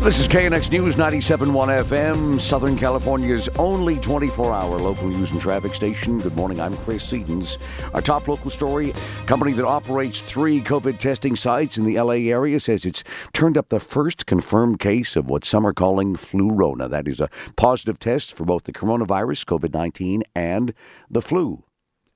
This is KNX News 97.1 FM, Southern California's only 24-hour local news and traffic station. Good morning, I'm Chris Sedens. Our top local story, company that operates three COVID testing sites in the LA area says it's turned up the first confirmed case of what some are calling flu-rona. That is a positive test for both the coronavirus, COVID-19, and the flu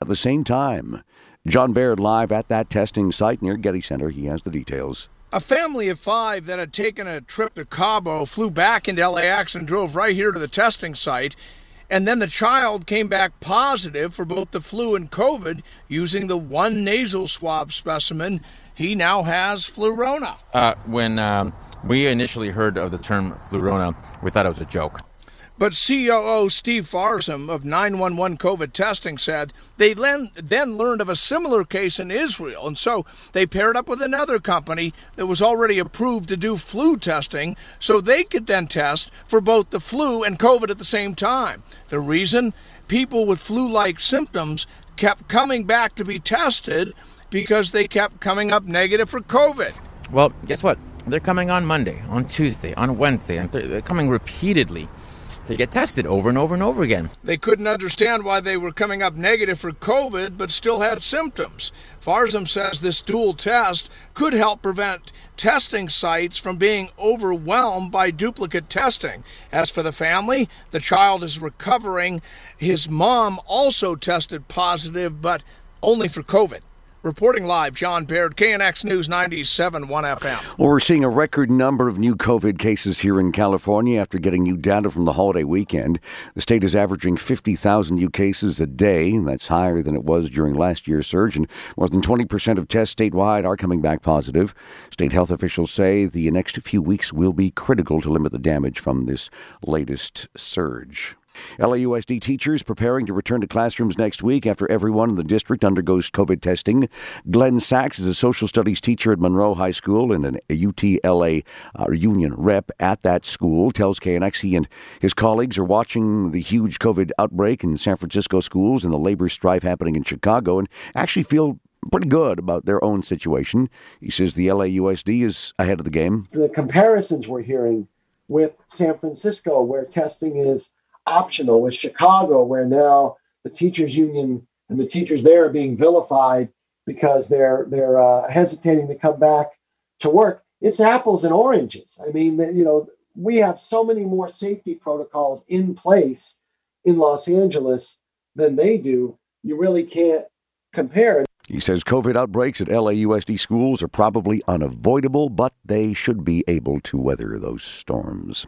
at the same time. John Baird live at that testing site near Getty Center. He has the details. A family of five that had taken a trip to Cabo flew back into LAX and drove right here to the testing site. And then the child came back positive for both the flu and COVID using the one nasal swab specimen. He now has flurona. Uh, when um, we initially heard of the term flurona, we thought it was a joke. But COO Steve Farzam of 911 COVID testing said they then learned of a similar case in Israel. And so they paired up with another company that was already approved to do flu testing so they could then test for both the flu and COVID at the same time. The reason? People with flu like symptoms kept coming back to be tested because they kept coming up negative for COVID. Well, guess what? They're coming on Monday, on Tuesday, on Wednesday, and they're coming repeatedly to get tested over and over and over again. They couldn't understand why they were coming up negative for COVID but still had symptoms. Farzam says this dual test could help prevent testing sites from being overwhelmed by duplicate testing. As for the family, the child is recovering. His mom also tested positive, but only for COVID. Reporting live, John Baird, KNX News 97.1 FM. Well, we're seeing a record number of new COVID cases here in California after getting new data from the holiday weekend. The state is averaging 50,000 new cases a day. That's higher than it was during last year's surge, and more than 20% of tests statewide are coming back positive. State health officials say the next few weeks will be critical to limit the damage from this latest surge. LAUSD teachers preparing to return to classrooms next week after everyone in the district undergoes COVID testing. Glenn Sacks is a social studies teacher at Monroe High School and an UTLA uh, union rep at that school. Tells KNX he and his colleagues are watching the huge COVID outbreak in San Francisco schools and the labor strife happening in Chicago and actually feel pretty good about their own situation. He says the LAUSD is ahead of the game. The comparisons we're hearing with San Francisco, where testing is optional with Chicago, where now the teachers union and the teachers there are being vilified because they're they're uh, hesitating to come back to work. It's apples and oranges. I mean, you know, we have so many more safety protocols in place in Los Angeles than they do. You really can't compare. He says COVID outbreaks at LAUSD schools are probably unavoidable, but they should be able to weather those storms.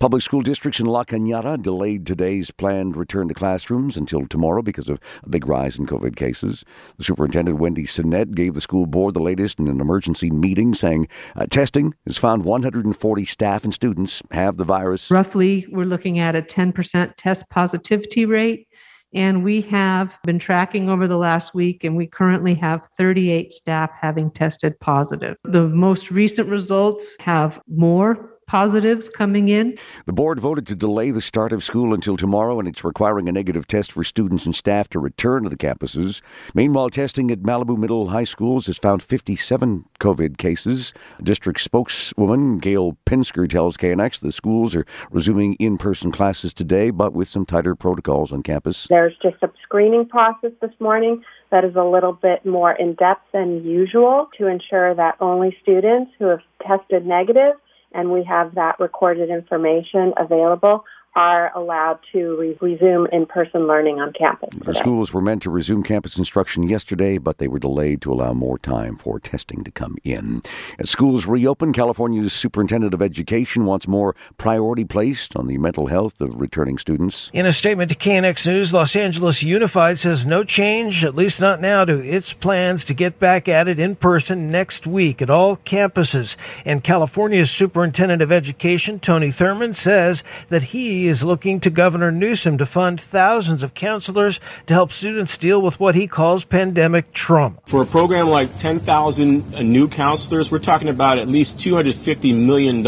Public school districts in La Cañada delayed today's planned return to classrooms until tomorrow because of a big rise in COVID cases. The superintendent, Wendy Sinnette, gave the school board the latest in an emergency meeting, saying uh, testing has found 140 staff and students have the virus. Roughly, we're looking at a 10% test positivity rate and we have been tracking over the last week, and we currently have 38 staff having tested positive. The most recent results have more positives coming in. The board voted to delay the start of school until tomorrow, and it's requiring a negative test for students and staff to return to the campuses. Meanwhile, testing at Malibu Middle High Schools has found 57 COVID cases. District spokeswoman Gail Pinsker tells KNX the schools are resuming in person classes today, but with some tighter protocols on campus. There's just a screening process this morning that is a little bit more in depth than usual to ensure that only students who have tested negative and we have that recorded information available are allowed to re- resume in-person learning on campus. The schools were meant to resume campus instruction yesterday, but they were delayed to allow more time for testing to come in. As schools reopen, California's superintendent of education wants more priority placed on the mental health of returning students. In a statement to KNX News, Los Angeles Unified says no change, at least not now, to its plans to get back at it in person next week at all campuses. And California's superintendent of education, Tony Thurmond, says that he is looking to Governor Newsom to fund thousands of counselors to help students deal with what he calls pandemic trauma. For a program like 10,000 uh, new counselors, we're talking about at least $250 million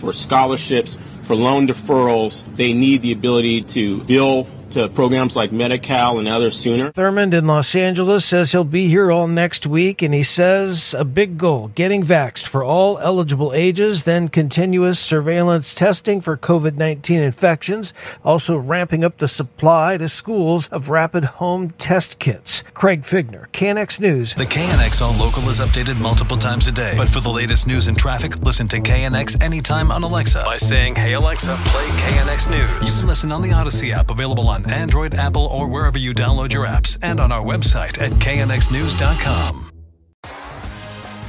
for scholarships, for loan deferrals. They need the ability to bill to programs like Medi-Cal and others sooner. Thurmond in Los Angeles says he'll be here all next week, and he says a big goal getting vaxxed for all eligible ages, then continuous surveillance testing for COVID 19 infections, also ramping up the supply to schools of rapid home test kits. Craig Fiegener, KNX News. The KNX All Local is updated multiple times a day. But for the latest news and traffic, listen to KNX anytime on Alexa by saying, Hey Alexa, play KNX News. You can listen on the Audacy app available on Android, Apple, or wherever you download your apps, and on our website at knxnews.com.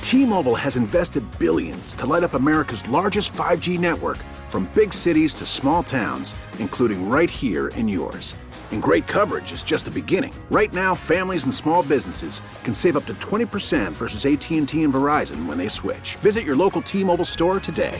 T-Mobile has invested billions to light up America's largest 5G network from big cities to small towns, including right here in yours. And great coverage is just the beginning. Right now, families and small businesses can save up to 20% versus AT&T and Verizon when they switch. Visit your local T-Mobile store today.